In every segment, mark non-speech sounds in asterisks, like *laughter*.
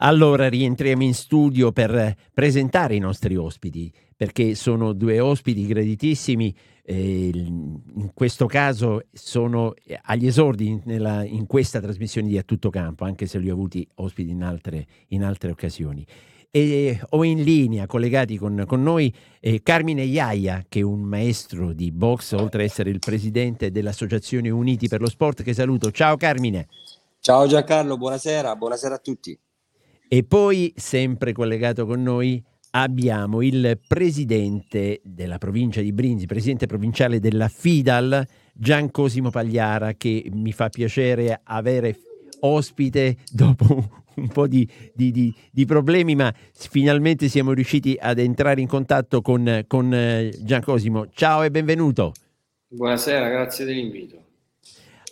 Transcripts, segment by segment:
Allora rientriamo in studio per presentare i nostri ospiti, perché sono due ospiti graditissimi. Eh, in questo caso sono agli esordi nella, in questa trasmissione di A Tutto Campo, anche se li ho avuti ospiti in altre, in altre occasioni. E ho in linea collegati con, con noi eh, Carmine Iaia, che è un maestro di box, oltre ad essere il presidente dell'Associazione Uniti per lo Sport, che saluto. Ciao Carmine. Ciao Giancarlo, buonasera, buonasera a tutti. E poi, sempre collegato con noi, abbiamo il presidente della provincia di Brindisi, presidente provinciale della FIDAL, Gian Cosimo Pagliara, che mi fa piacere avere ospite dopo un po' di, di, di, di, problemi, ma finalmente siamo riusciti ad entrare in contatto con, con eh, Gian Cosimo. Ciao e benvenuto. Buonasera, grazie dell'invito.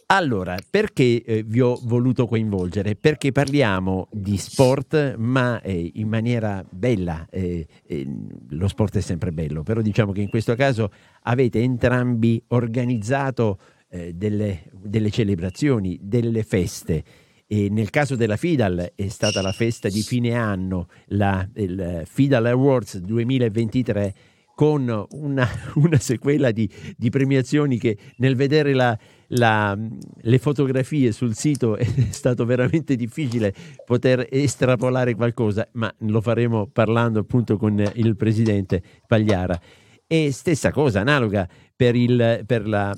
Allora, perché eh, vi ho voluto coinvolgere? Perché parliamo di sport, ma eh, in maniera bella. Eh, eh, lo sport è sempre bello, però diciamo che in questo caso avete entrambi organizzato eh, delle, delle, celebrazioni, delle feste. E nel caso della FIDAL è stata la festa di fine anno, la, il FIDAL Awards 2023 con una, *laughs* una sequela di, di, premiazioni che nel vedere la, la, le fotografie sul sito *laughs* è stato veramente difficile poter estrapolare qualcosa, ma lo faremo parlando appunto con il presidente Pagliara. E stessa cosa, analoga per, il, per la,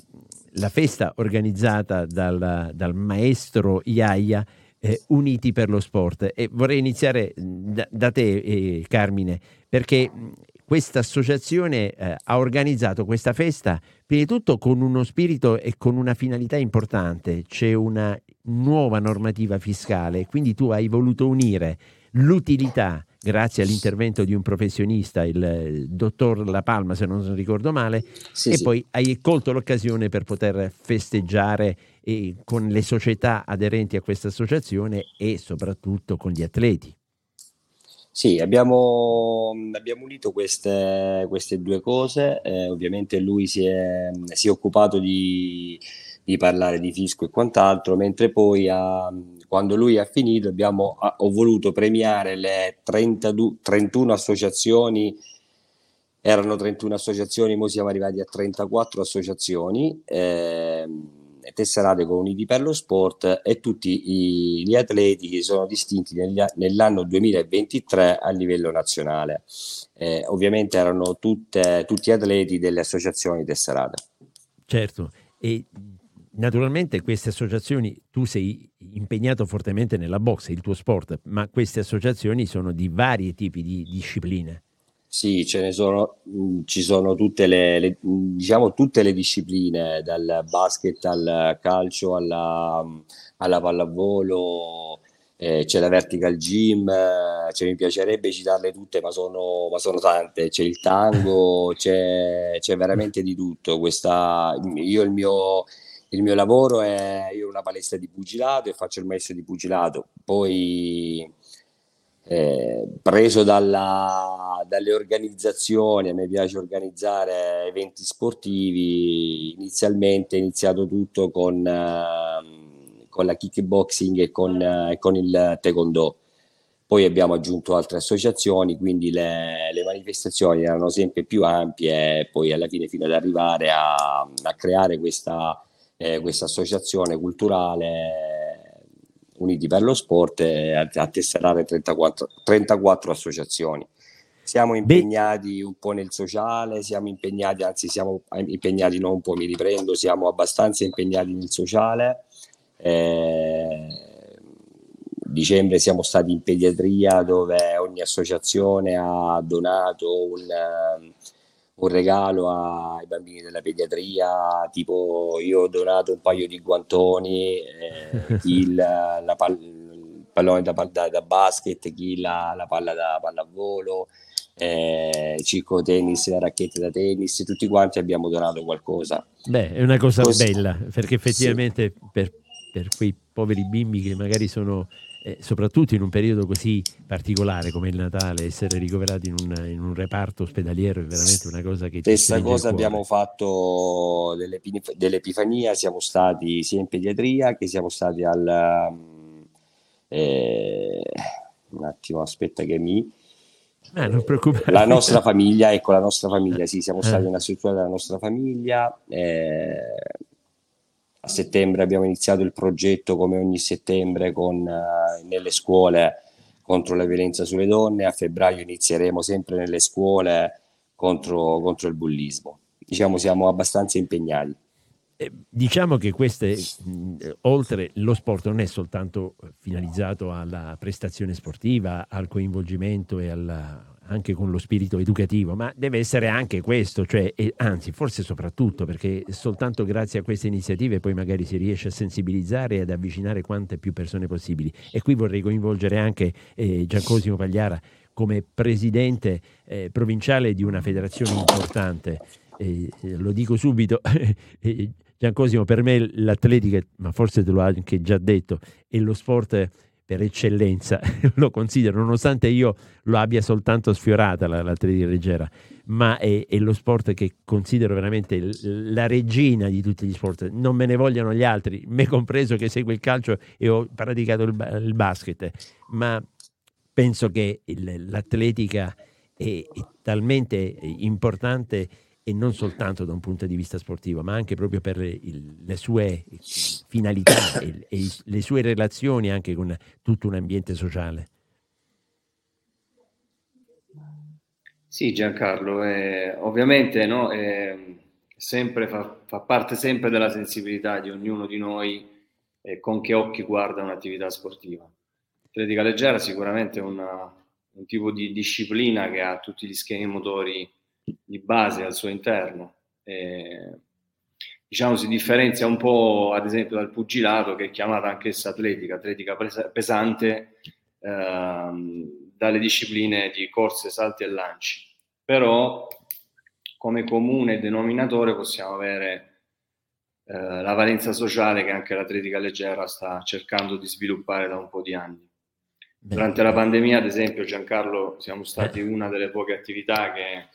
la, festa organizzata dal, dal maestro Iaia, eh, Uniti per lo Sport. E vorrei iniziare da, da te, eh, Carmine, perché questa associazione eh, ha organizzato questa festa prima di tutto con uno spirito e con una finalità importante, c'è una nuova normativa fiscale, quindi tu hai voluto unire l'utilità grazie all'intervento di un professionista, il dottor La Palma, se non ricordo male, sì, e sì. poi hai colto l'occasione per poter festeggiare eh, con le società aderenti a questa associazione e soprattutto con gli atleti. Sì, abbiamo, abbiamo unito queste, queste due cose. Eh, ovviamente lui si è, si è occupato di, di, parlare di fisco e quant'altro, mentre poi ha, quando lui ha finito abbiamo, ho voluto premiare le 32, 31 associazioni, erano 31 associazioni, ora siamo arrivati a 34 associazioni. Eh, tesserate con lo Sport e tutti i, gli atleti che sono distinti negli, nell'anno 2023 a livello nazionale. Eh, ovviamente erano tutte, tutti atleti delle associazioni tesserate. Certo, e naturalmente queste associazioni, tu sei impegnato fortemente nella box, il tuo sport, ma queste associazioni sono di vari tipi di discipline. Sì, ce ne sono, mm, ci sono tutte le, le, mm, diciamo tutte le discipline, dal basket al calcio alla, mm, alla pallavolo, eh, c'è la vertical gym, eh, cioè, mi piacerebbe citarle tutte, ma sono, ma sono tante, c'è il tango, *laughs* c'è, c'è veramente di tutto. Questa, io il mio, il mio lavoro è, io ho una palestra di pugilato e faccio il maestro di pugilato, poi eh, preso dalla, dalle organizzazioni, a me piace organizzare eventi sportivi, inizialmente è iniziato tutto con, uh, con la kickboxing e con, uh, e con, il taekwondo. Poi abbiamo aggiunto altre associazioni, quindi le, le, manifestazioni erano sempre più ampie poi alla fine fino ad arrivare a, a creare questa, eh, questa associazione culturale Uniti per lo Sport e a, a tesserare 34, 34 associazioni. Siamo impegnati un po' nel sociale, siamo impegnati, anzi siamo impegnati non un po', mi riprendo, siamo abbastanza impegnati nel sociale. Eh, dicembre siamo stati in pediatria dove ogni associazione ha donato un, un regalo ai bambini della pediatria, tipo io ho donato un paio di guantoni, eh, chi la, la pal- il pallone da, da, da, basket, chi la, la palla da pallavolo, eh, Cicco tennis, la racchetta da tennis, tutti quanti abbiamo donato qualcosa. Beh, è una cosa Così. bella, perché effettivamente sì. per, per quei poveri bimbi che magari sono eh, soprattutto in un periodo così particolare come il Natale, essere ricoverati in un, in un reparto ospedaliero è veramente una cosa che... Stessa cosa abbiamo fatto dell'Epifania, siamo stati sia in pediatria che siamo stati al... Eh, attimo, aspetta che mi... Eh, non preoccupare. La nostra famiglia, ecco la nostra famiglia, sì, siamo *laughs* stati nella struttura della nostra famiglia. Eh, a settembre abbiamo iniziato il progetto come ogni settembre con, eh, nelle scuole contro la violenza sulle donne, a febbraio inizieremo sempre nelle scuole contro, contro il bullismo. Diciamo siamo abbastanza impegnati. Eh, diciamo che queste, mh, oltre lo sport non è soltanto finalizzato alla prestazione sportiva, al coinvolgimento e alla, anche con lo spirito educativo, ma deve essere anche questo, cioè, e, anzi forse soprattutto perché soltanto grazie a queste iniziative poi magari si riesce a sensibilizzare e ad avvicinare quante più persone possibili. E qui vorrei coinvolgere anche eh, Giancosimo Pagliara come presidente eh, provinciale di una federazione importante. Eh, lo dico subito, *laughs* eh, Giancosimo, per me l'atletica, ma forse te l'ho anche già detto, è lo sport per eccellenza, *laughs* lo considero, nonostante io lo abbia soltanto sfiorata l'atletica leggera, ma è, è, lo sport che considero veramente la regina di tutti gli sport. Non me ne vogliano gli altri, me compreso che seguo il calcio e ho praticato il, il basket, ma penso che il, l'atletica è, è talmente importante e non soltanto da un punto di vista sportivo, ma anche proprio per il, le sue finalità e, e, le sue relazioni anche con tutto un ambiente sociale. Sì, Giancarlo, eh, ovviamente no, eh, fa, fa, parte sempre della sensibilità di ognuno di noi eh, con che occhi guarda un'attività sportiva. L'atletica leggera sicuramente è una, un tipo di disciplina che ha tutti gli schemi motori di base al suo interno. E, diciamo si differenzia un po' ad esempio dal pugilato che è chiamata anch'essa atletica, atletica pesante ehm, dalle discipline di corse, salti e lanci. Però come comune denominatore possiamo avere eh, la valenza sociale che anche l'atletica leggera sta cercando di sviluppare da un po' di anni. Durante la pandemia, ad esempio, Giancarlo, siamo stati una delle poche attività che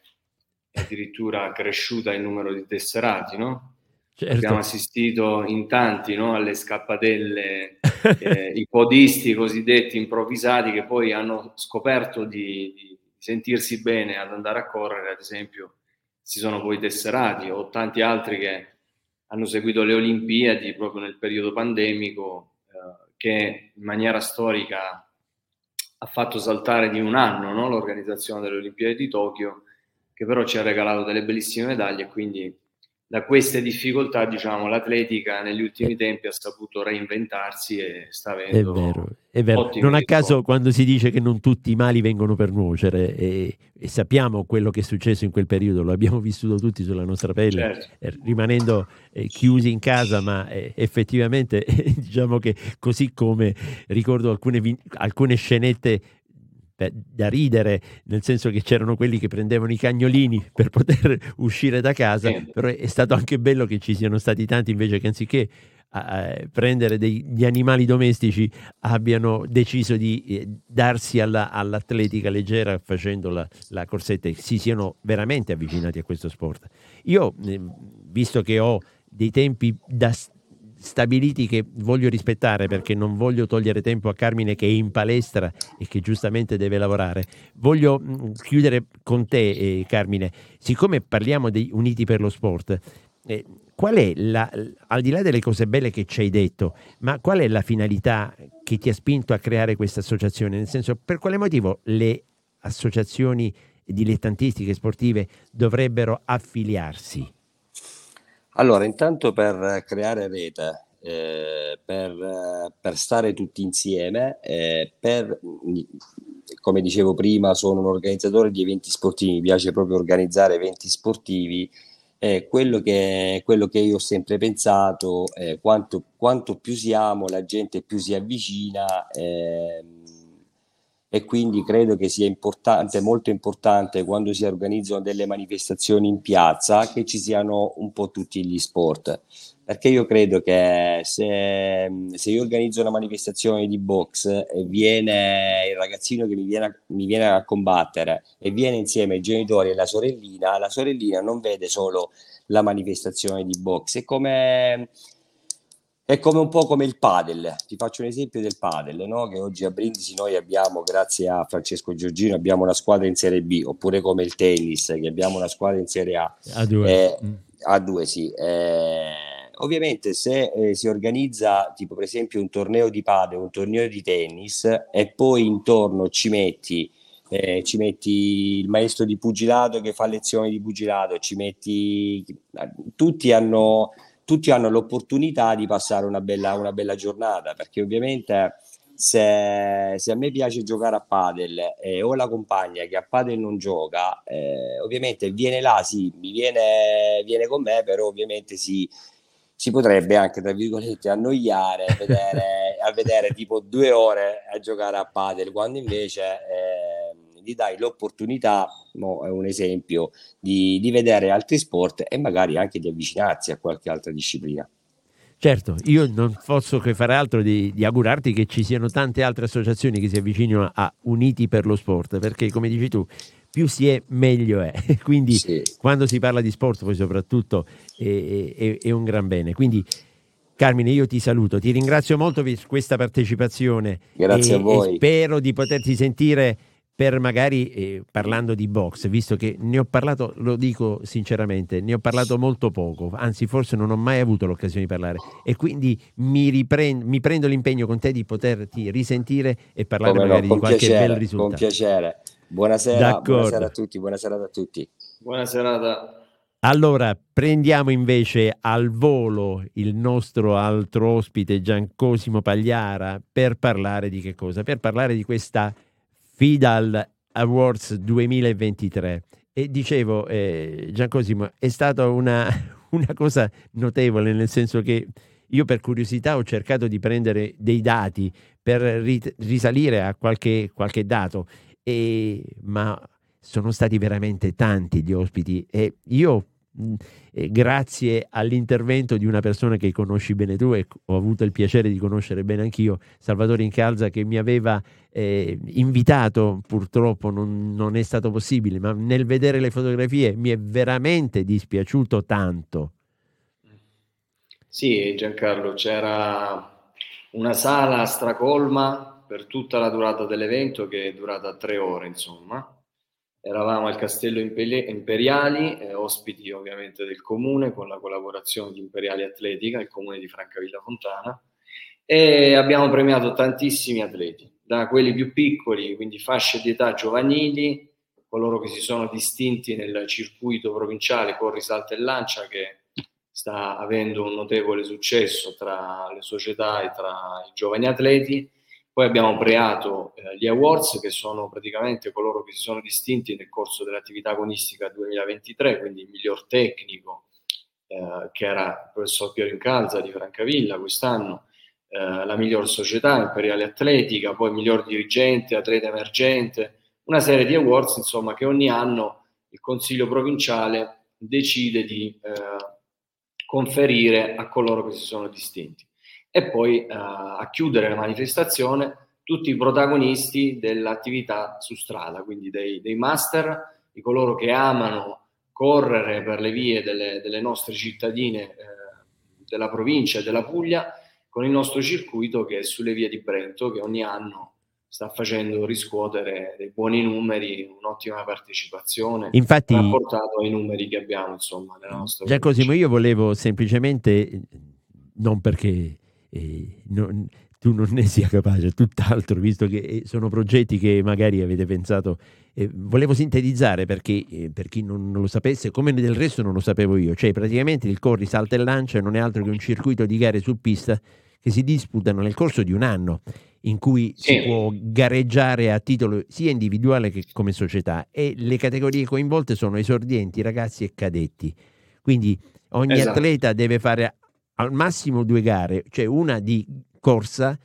addirittura cresciuta il numero di tesserati, no? Certo. Abbiamo assistito in tanti no? alle scappatelle, *laughs* eh, i podisti cosiddetti improvvisati che poi hanno scoperto di, di, sentirsi bene ad andare a correre, ad esempio, si sono poi tesserati, o tanti altri che hanno seguito le Olimpiadi proprio nel periodo pandemico, eh, che in maniera storica ha fatto saltare di un anno no? l'organizzazione delle Olimpiadi di Tokyo che però ci ha regalato delle bellissime medaglie quindi da queste difficoltà, diciamo, l'atletica negli ultimi tempi ha saputo reinventarsi e sta avendo. È vero, è vero. Non a caso quando si dice che non tutti i mali vengono per nuocere e, e, sappiamo quello che è successo in quel periodo, lo abbiamo vissuto tutti sulla nostra pelle, certo. eh, rimanendo eh, chiusi in casa, ma eh, effettivamente *laughs* diciamo che così come ricordo alcune, alcune scenette da ridere, nel senso che c'erano quelli che prendevano i cagnolini per poter *laughs* uscire da casa, però è stato anche bello che ci siano stati tanti invece che anziché a prendere degli animali domestici abbiano deciso di eh, darsi alla, all'atletica leggera facendo la, la, corsetta e si siano veramente avvicinati a questo sport. Io, eh, visto che ho dei tempi da stabiliti che voglio rispettare perché non voglio togliere tempo a Carmine che è in palestra e che giustamente deve lavorare. Voglio mm, chiudere con te, eh, Carmine, siccome parliamo di Uniti per lo Sport. Eh, qual è la, al di là delle cose belle che ci hai detto, ma qual è la finalità che ti ha spinto a creare questa associazione? Nel senso, per quale motivo le associazioni dilettantistiche sportive dovrebbero affiliarsi? Allora, intanto per creare rete, eh, per, per, stare tutti insieme, eh, per, come dicevo prima, sono un organizzatore di eventi sportivi, mi piace proprio organizzare eventi sportivi. Eh, quello, che, quello che io ho sempre pensato, è quanto, quanto più siamo, la gente più si avvicina. E quindi credo che sia importante, molto importante quando si organizzano delle manifestazioni in piazza che ci siano un po' tutti gli sport. Perché io credo che se, se io organizzo una manifestazione di box e viene il ragazzino che mi viene, mi viene a combattere e viene insieme ai genitori e la sorellina, la sorellina non vede solo la manifestazione di box, è come è come un po' come il padel, ti faccio un esempio del padel, no? che oggi a Brindisi noi abbiamo, grazie a Francesco Giorgino, abbiamo una squadra in Serie B, oppure come il tennis, che abbiamo una squadra in Serie A. A due. Eh, mm. A due, sì. Eh, ovviamente se eh, si organizza tipo per esempio un torneo di padel, un torneo di tennis e poi intorno ci metti eh, ci metti il maestro di pugilato che fa lezioni di pugilato, ci metti tutti hanno tutti hanno l'opportunità di passare una bella, una bella giornata, perché ovviamente se, se, a me piace giocare a padel e eh, ho la compagna che a padel non gioca, eh, ovviamente viene là, sì, mi viene, viene con me, però ovviamente si, si potrebbe anche, tra virgolette, annoiare a vedere, *laughs* a vedere tipo due ore a giocare a padel, quando invece... Eh, gli dai l'opportunità, no, è un esempio, di, di vedere altri sport e magari anche di avvicinarsi a qualche altra disciplina. Certo, io non posso che fare altro di, di, augurarti che ci siano tante altre associazioni che si avvicinino a Uniti per lo Sport, perché come dici tu, più si è meglio è. *laughs* Quindi sì. quando si parla di sport poi soprattutto è, è, è, un gran bene. Quindi Carmine, io ti saluto, ti ringrazio molto per questa partecipazione. Grazie e, a voi. spero di poterti sentire per magari eh, parlando di box, visto che ne ho parlato, lo dico sinceramente, ne ho parlato molto poco, anzi forse non ho mai avuto l'occasione di parlare e quindi mi, riprendo, mi prendo l'impegno con te di poterti risentire e parlare Come magari no, di qualche piacere, bel risultato. Con piacere. Buonasera, buonasera a tutti, buona serata a tutti. Buona serata. Allora, prendiamo invece al volo il nostro altro ospite Giancosimo Pagliara per parlare di che cosa? Per parlare di questa FIDAL Awards 2023. E dicevo, eh, Giancosimo, è stata una, *laughs* una cosa notevole, nel senso che io per curiosità ho cercato di prendere dei dati per risalire a qualche, qualche dato, e, ma sono stati veramente tanti gli ospiti e io grazie all'intervento di una persona che conosci bene tu e ho avuto il piacere di conoscere bene anch'io, Salvatore Incalza, che mi aveva eh, invitato, purtroppo non, non, è stato possibile, ma nel vedere le fotografie mi è veramente dispiaciuto tanto. Sì, Giancarlo, c'era una sala stracolma per tutta la durata dell'evento che è durata tre ore, insomma Eravamo al Castello Imperiali, eh, ospiti ovviamente del comune con la collaborazione di Imperiali Atletica, il comune di Francavilla Fontana, e abbiamo premiato tantissimi atleti, da quelli più piccoli, quindi fasce di età giovanili, coloro che si sono distinti nel circuito provinciale con risalto e lancia che sta avendo un notevole successo tra le società e tra i giovani atleti, poi abbiamo creato eh, gli awards, che sono praticamente coloro che si sono distinti nel corso dell'attività agonistica 2023, quindi il miglior tecnico, eh, che era il professor Piero Incalza di Francavilla quest'anno, eh, la miglior società imperiale atletica, poi miglior dirigente, atleta emergente, una serie di awards insomma che ogni anno il Consiglio provinciale decide di eh, conferire a coloro che si sono distinti e poi uh, a chiudere la manifestazione tutti i protagonisti dell'attività su strada, quindi dei, dei master, di coloro che amano correre per le vie delle, delle nostre cittadine eh, della provincia e della Puglia con il nostro circuito che è sulle vie di Brento che ogni anno sta facendo riscuotere dei buoni numeri, un'ottima partecipazione, Infatti, rapportato ai numeri che abbiamo insomma nella nostra Giacosimo, io volevo semplicemente, non perché eh, non, tu non ne sia capace, tutt'altro, visto che eh, sono progetti che magari avete pensato. Eh, volevo sintetizzare perché, eh, per chi non, non, lo sapesse, come del resto non lo sapevo io, cioè praticamente il Corri Salta e Lancia non è altro che un circuito di gare su pista che si disputano nel corso di un anno in cui sì. si può gareggiare a titolo sia individuale che come società e le categorie coinvolte sono esordienti, ragazzi e cadetti. Quindi ogni esatto. atleta deve fare al massimo due gare, cioè una di corsa,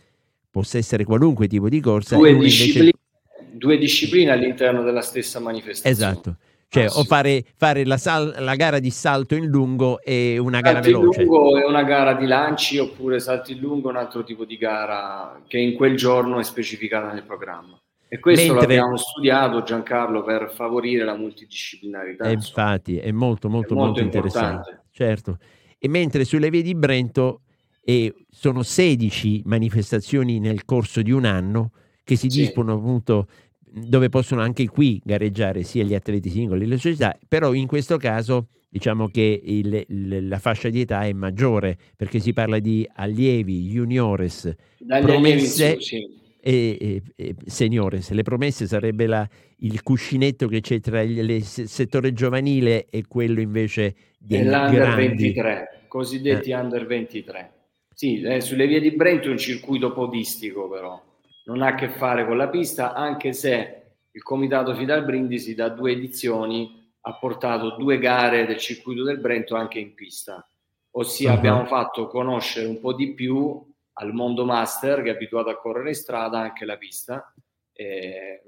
possa essere qualunque tipo di corsa. Due, discipline, invece... due discipline all'interno della stessa manifestazione. Esatto. Cioè, o fare, fare la, sal- la, gara di salto in lungo e una gara salto veloce. in lungo e una gara di lanci, oppure salto in lungo, un altro tipo di gara che in quel giorno è specificata nel programma. E questo Mentre... l'abbiamo studiato, Giancarlo, per favorire la multidisciplinarità. E infatti, è molto, molto, è molto, molto interessante. Certo. E mentre sulle vie di Brento e sono 16 manifestazioni nel corso di un anno che si sì. disputano appunto dove possono anche qui gareggiare sia gli atleti singoli che le società, però in questo caso diciamo che il, il, la fascia di età è maggiore perché si parla di allievi, juniores, Dagli promesse su, e, e, e, seniores. Le promesse sarebbe la, il cuscinetto che c'è tra il settore giovanile e quello invece di l'under 23, cosiddetti eh. under 23. Sì, eh, sulle vie di Brento è un circuito podistico però, non ha a che fare con la pista, anche se il comitato Fidal Brindisi da due edizioni ha portato due gare del circuito del Brento anche in pista, ossia uh-huh. abbiamo fatto conoscere un po' di più al mondo master che è abituato a correre in strada anche la pista, e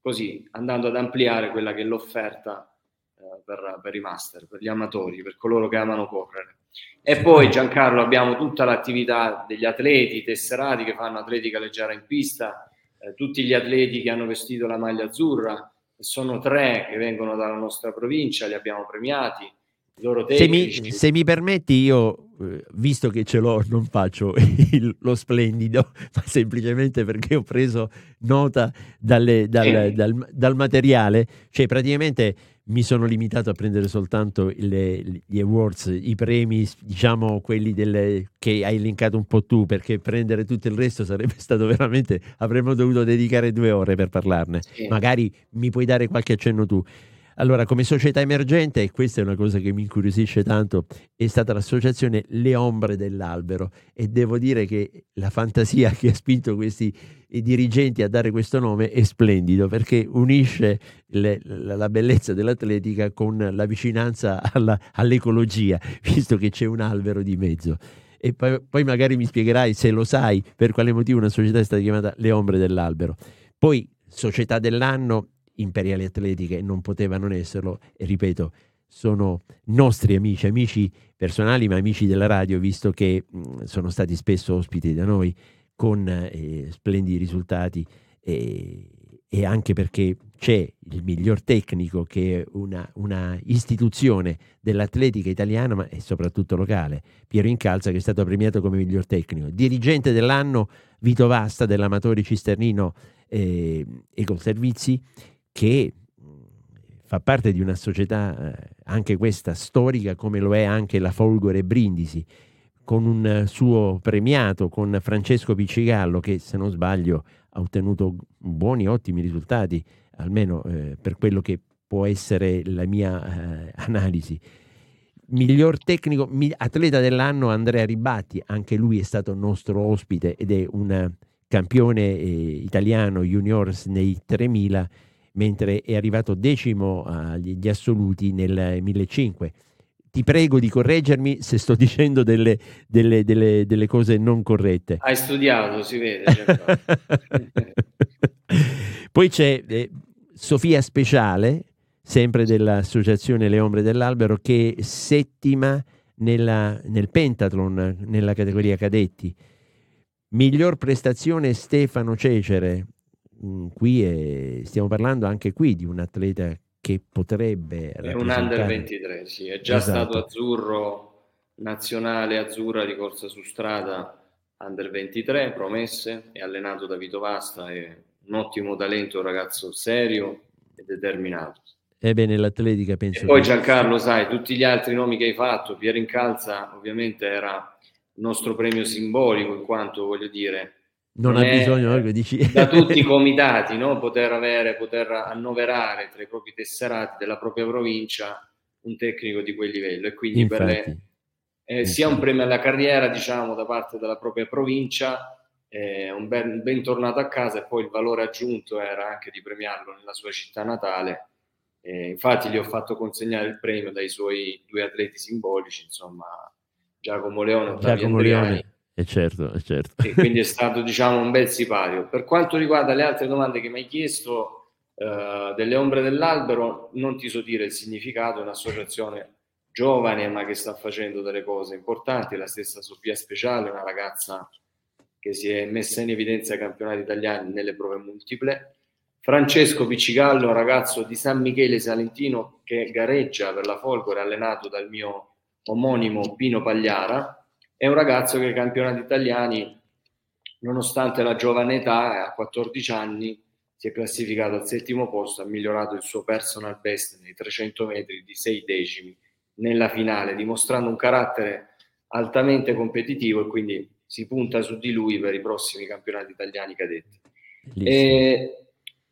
così andando ad ampliare quella che è l'offerta eh, per, per i master, per gli amatori, per coloro che amano correre. E poi Giancarlo abbiamo tutta l'attività degli atleti tesserati che fanno atletica leggera in pista, eh, tutti gli atleti che hanno vestito la maglia azzurra, sono tre che vengono dalla nostra provincia, li abbiamo premiati. Se mi, se mi, permetti, io, eh, visto che ce l'ho, non faccio *laughs* il, lo splendido, *laughs* ma semplicemente perché ho preso nota dalle, dal, dal, dal, dal materiale, cioè praticamente mi sono limitato a prendere soltanto le, gli awards, i premi, diciamo quelli delle, che hai elencato un po' tu, perché prendere tutto il resto sarebbe *laughs* stato veramente, avremmo dovuto dedicare due ore per parlarne. Sì. Magari mi puoi dare qualche accenno tu. Allora, come società emergente, e questa è una cosa che mi incuriosisce tanto, è stata l'associazione Le Ombre dell'Albero e devo dire che la fantasia che ha spinto questi dirigenti a dare questo nome è splendido perché unisce le, la, la, bellezza dell'atletica con la vicinanza alla, all'ecologia, visto che c'è un albero di mezzo. E poi, poi magari mi spiegherai, se lo sai, per quale motivo una società è stata chiamata Le Ombre dell'Albero. Poi, società dell'anno, imperiali atletiche non poteva non esserlo e ripeto sono nostri amici, amici personali ma amici della radio visto che mh, sono stati spesso ospiti da noi con eh, splendidi risultati e, e, anche perché c'è il miglior tecnico che è una, una, istituzione dell'atletica italiana ma e soprattutto locale, Piero Incalza che è stato premiato come miglior tecnico, dirigente dell'anno Vito Vasta dell'Amatori Cisternino eh, Ecoservizi che fa parte di una società eh, anche questa storica come lo è anche la Folgore Brindisi con un suo premiato con Francesco Piccigallo che se non sbaglio ha ottenuto buoni ottimi risultati almeno eh, per quello che può essere la mia eh, analisi. Miglior tecnico atleta dell'anno Andrea Ribatti anche lui è stato nostro ospite ed è un campione eh, italiano juniors nei 3000 mentre è arrivato decimo agli assoluti nel 1500. Ti prego di correggermi se sto *laughs* dicendo delle, delle, delle, delle cose non corrette. Hai studiato, si vede. *laughs* Poi c'è eh, Sofia Speciale, sempre dell'Associazione Le Ombre dell'Albero, che è settima nella, nel pentathlon, nella categoria cadetti. Miglior prestazione Stefano Cecere, Mm, qui è, stiamo parlando anche qui di un atleta che potrebbe è un under 23 sì è già esatto. stato azzurro nazionale azzurra di corsa su strada under 23 promesse è allenato da Vito Vasta è un ottimo talento un ragazzo serio e determinato Ebbene, l'atletica penso. E poi Giancarlo, sai, tutti gli altri nomi che hai fatto, Piero Incalza ovviamente era il nostro premio simbolico, in quanto voglio dire, non, ha bisogno ecco, dici... da tutti i *laughs* comitati no? poter avere, poter annoverare tra i propri tesserati della propria provincia un tecnico di quel livello. E quindi Infatti. per le, eh, sia un premio alla carriera diciamo da parte della propria provincia eh, un ben, bentornato a casa e poi il valore aggiunto era anche di premiarlo nella sua città natale. Eh, infatti gli ho fatto consegnare il premio dai suoi due atleti simbolici insomma Giacomo Leone e Giacomo Leone e certo, è certo. E quindi è stato diciamo un bel sipario. Per quanto riguarda le altre domande che mi hai chiesto, eh, delle ombre dell'albero, non ti so dire il significato, è un'associazione giovane ma che sta facendo delle cose importanti, la stessa Sofia Speciale, una ragazza che si è messa in evidenza ai campionati italiani nelle prove multiple. Francesco Piccigallo, ragazzo di San Michele Salentino che gareggia per la Folgore, allenato dal mio omonimo Pino Pagliara, è un ragazzo che ai campionati italiani, nonostante la giovane età, a 14 anni, si è classificato al settimo posto, ha migliorato il suo personal best nei 300 metri di 6 decimi nella finale, dimostrando un carattere altamente competitivo e quindi si punta su di lui per i prossimi campionati italiani cadetti.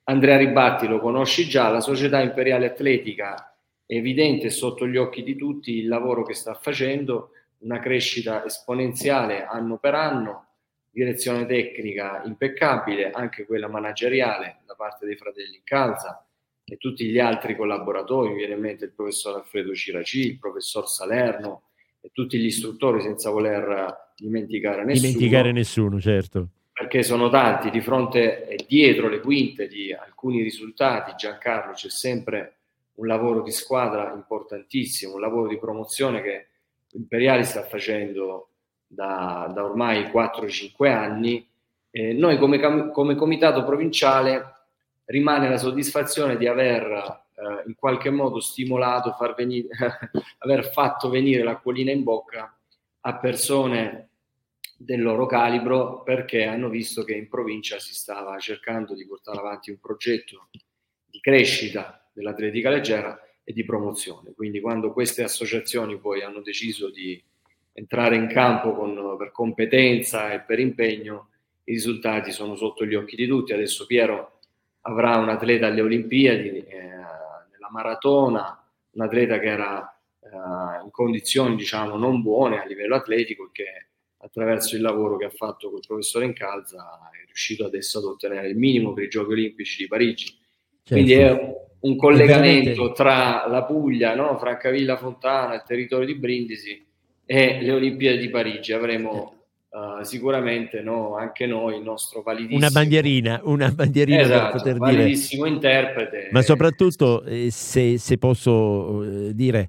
Andrea Ribatti lo conosci già, la Società Imperiale Atletica è evidente sotto gli occhi di tutti il lavoro che sta facendo, una crescita esponenziale anno per anno, direzione tecnica impeccabile, anche quella manageriale da parte dei fratelli Calza e tutti gli altri collaboratori, mi viene in mente il professor Alfredo Ciraci, il professor Salerno e tutti gli istruttori senza voler dimenticare nessuno. Dimenticare nessuno, certo. Perché sono tanti, di fronte e dietro le quinte di alcuni risultati, Giancarlo, c'è sempre un lavoro di squadra importantissimo, un lavoro di promozione che Imperiali sta facendo da, da ormai 4-5 anni, eh, noi come, come, comitato provinciale rimane la soddisfazione di aver eh, in qualche modo stimolato, far venire, *laughs* aver fatto venire l'acquolina in bocca a persone del loro calibro perché hanno visto che in provincia si stava cercando di portare avanti un progetto di crescita dell'atletica leggera e di promozione. Quindi quando queste associazioni poi hanno deciso di entrare in campo con, per competenza e per impegno, i risultati sono sotto gli occhi di tutti. Adesso Piero avrà un atleta alle Olimpiadi, eh, nella maratona, un atleta che era eh, in condizioni diciamo non buone a livello atletico che attraverso il lavoro che ha fatto col professore Incalza è riuscito adesso ad ottenere il minimo per i giochi olimpici di Parigi. Certo. Quindi è un collegamento tra la Puglia, no? Francavilla Fontana, il territorio di Brindisi e le Olimpiadi di Parigi. Avremo uh, sicuramente no, anche noi il nostro validissimo... Una bandierina, una bandierina esatto, per poter validissimo dire... interprete. Ma soprattutto, eh, se, se, posso eh, dire,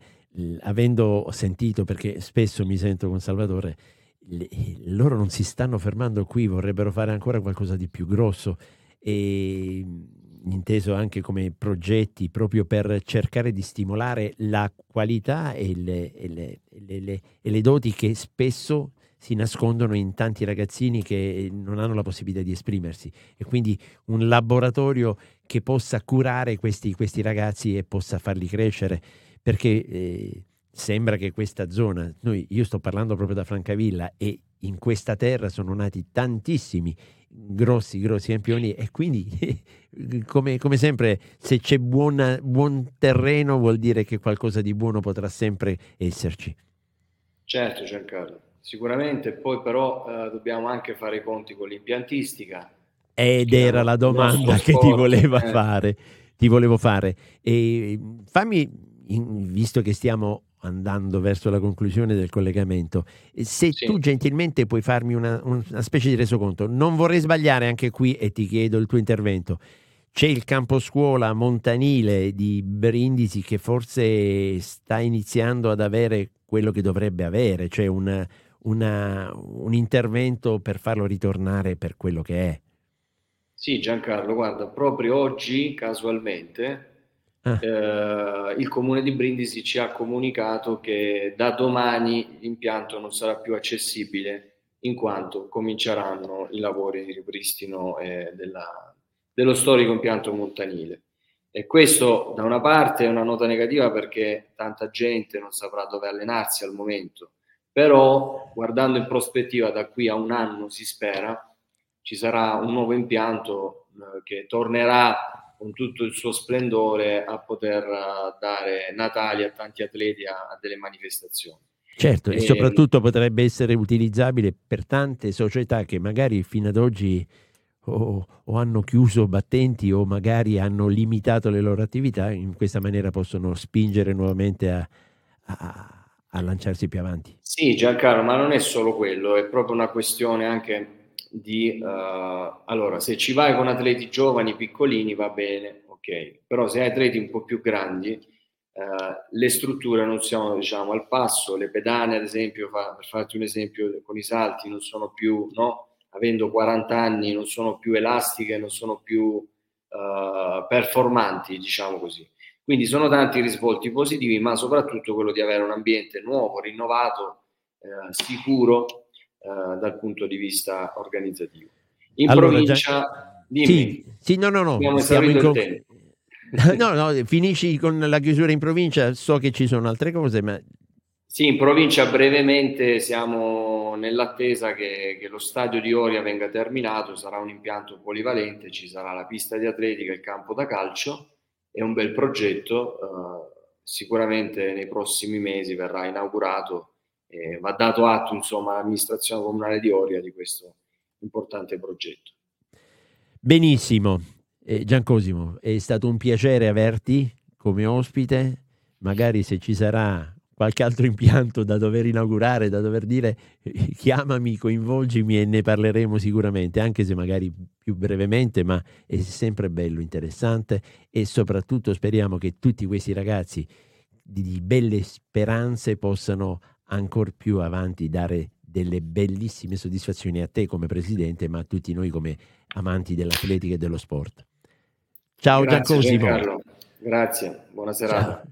avendo sentito, perché spesso mi sento con Salvatore, le, loro non si stanno fermando qui, vorrebbero fare ancora qualcosa di più grosso e inteso anche come progetti proprio per cercare di stimolare la qualità e le, e le, le, e le doti che spesso si nascondono in tanti ragazzini che non hanno la possibilità di esprimersi. E quindi un laboratorio che possa curare questi, questi ragazzi e possa farli crescere. Perché eh, sembra che questa zona, noi, io sto parlando proprio da Francavilla e in questa terra sono nati tantissimi grossi, grossi campioni e quindi *laughs* come, come sempre se c'è buona, buon terreno vuol dire che qualcosa di buono potrà sempre esserci. Certo Giancarlo, sicuramente, poi però eh, dobbiamo anche fare i conti con l'impiantistica. Ed era la domanda che ti voleva eh. fare, ti volevo fare. E fammi, visto che stiamo andando verso la conclusione del collegamento, se sì. tu gentilmente puoi farmi una, una, specie di resoconto, non vorrei sbagliare anche qui e ti chiedo il tuo intervento. C'è il campo scuola montanile di Brindisi che forse sta iniziando ad avere quello che dovrebbe avere, cioè una, una, un intervento per farlo ritornare per quello che è. Sì, Giancarlo, guarda, proprio oggi casualmente Ah. Eh, il comune di Brindisi ci ha comunicato che da domani l'impianto non sarà più accessibile in quanto cominceranno i lavori di ripristino eh, della, dello storico impianto montanile. E questo da una parte è una nota negativa perché tanta gente non saprà dove allenarsi al momento, però guardando in prospettiva da qui a un anno si spera ci sarà un nuovo impianto eh, che tornerà con tutto il suo splendore a poter uh, dare Natali a tanti atleti a, a delle manifestazioni. Certo, e, e soprattutto potrebbe essere utilizzabile per tante società che magari fino ad oggi o, o, hanno chiuso battenti o magari hanno limitato le loro attività, in questa maniera possono spingere nuovamente a, a, a lanciarsi più avanti. Sì, Giancarlo, ma non è solo quello, è proprio una questione anche di uh, allora se ci vai con atleti giovani piccolini va bene ok. Però se hai atleti un po' più grandi uh, le strutture non sono diciamo al passo le pedane ad esempio fa, per farti un esempio con i salti non sono più no? Avendo 40 anni non sono più elastiche non sono più uh, performanti diciamo così. Quindi sono tanti risvolti positivi ma soprattutto quello di avere un ambiente nuovo rinnovato eh, sicuro eh, dal punto di vista organizzativo. In Allora, provincia, già- dimmi, Sì, sì, no, no, no, siamo in tempo. *laughs* No, no, finisci con la chiusura in provincia, so che ci sono altre cose, ma Sì, in provincia brevemente siamo nell'attesa che, che lo stadio di Oria venga terminato, sarà un impianto polivalente, ci sarà la pista di atletica, il campo da calcio, è un bel progetto, eh, sicuramente nei prossimi mesi verrà inaugurato e va dato atto insomma all'amministrazione comunale di Oria di questo importante progetto. benissimo. Eh, Giancosimo, è stato un piacere averti come ospite, magari se ci sarà qualche altro impianto da dover inaugurare, da dover dire eh, *laughs* chiamami, coinvolgimi e ne parleremo sicuramente, anche se magari più brevemente, ma è sempre bello, interessante e soprattutto speriamo che tutti questi ragazzi di, di belle speranze possano ancora più avanti dare delle bellissime soddisfazioni a te come presidente, ma a tutti noi come amanti dell'atletica e dello sport. Ciao Grazie Giancosimo. Grazie, buona serata. Ciao.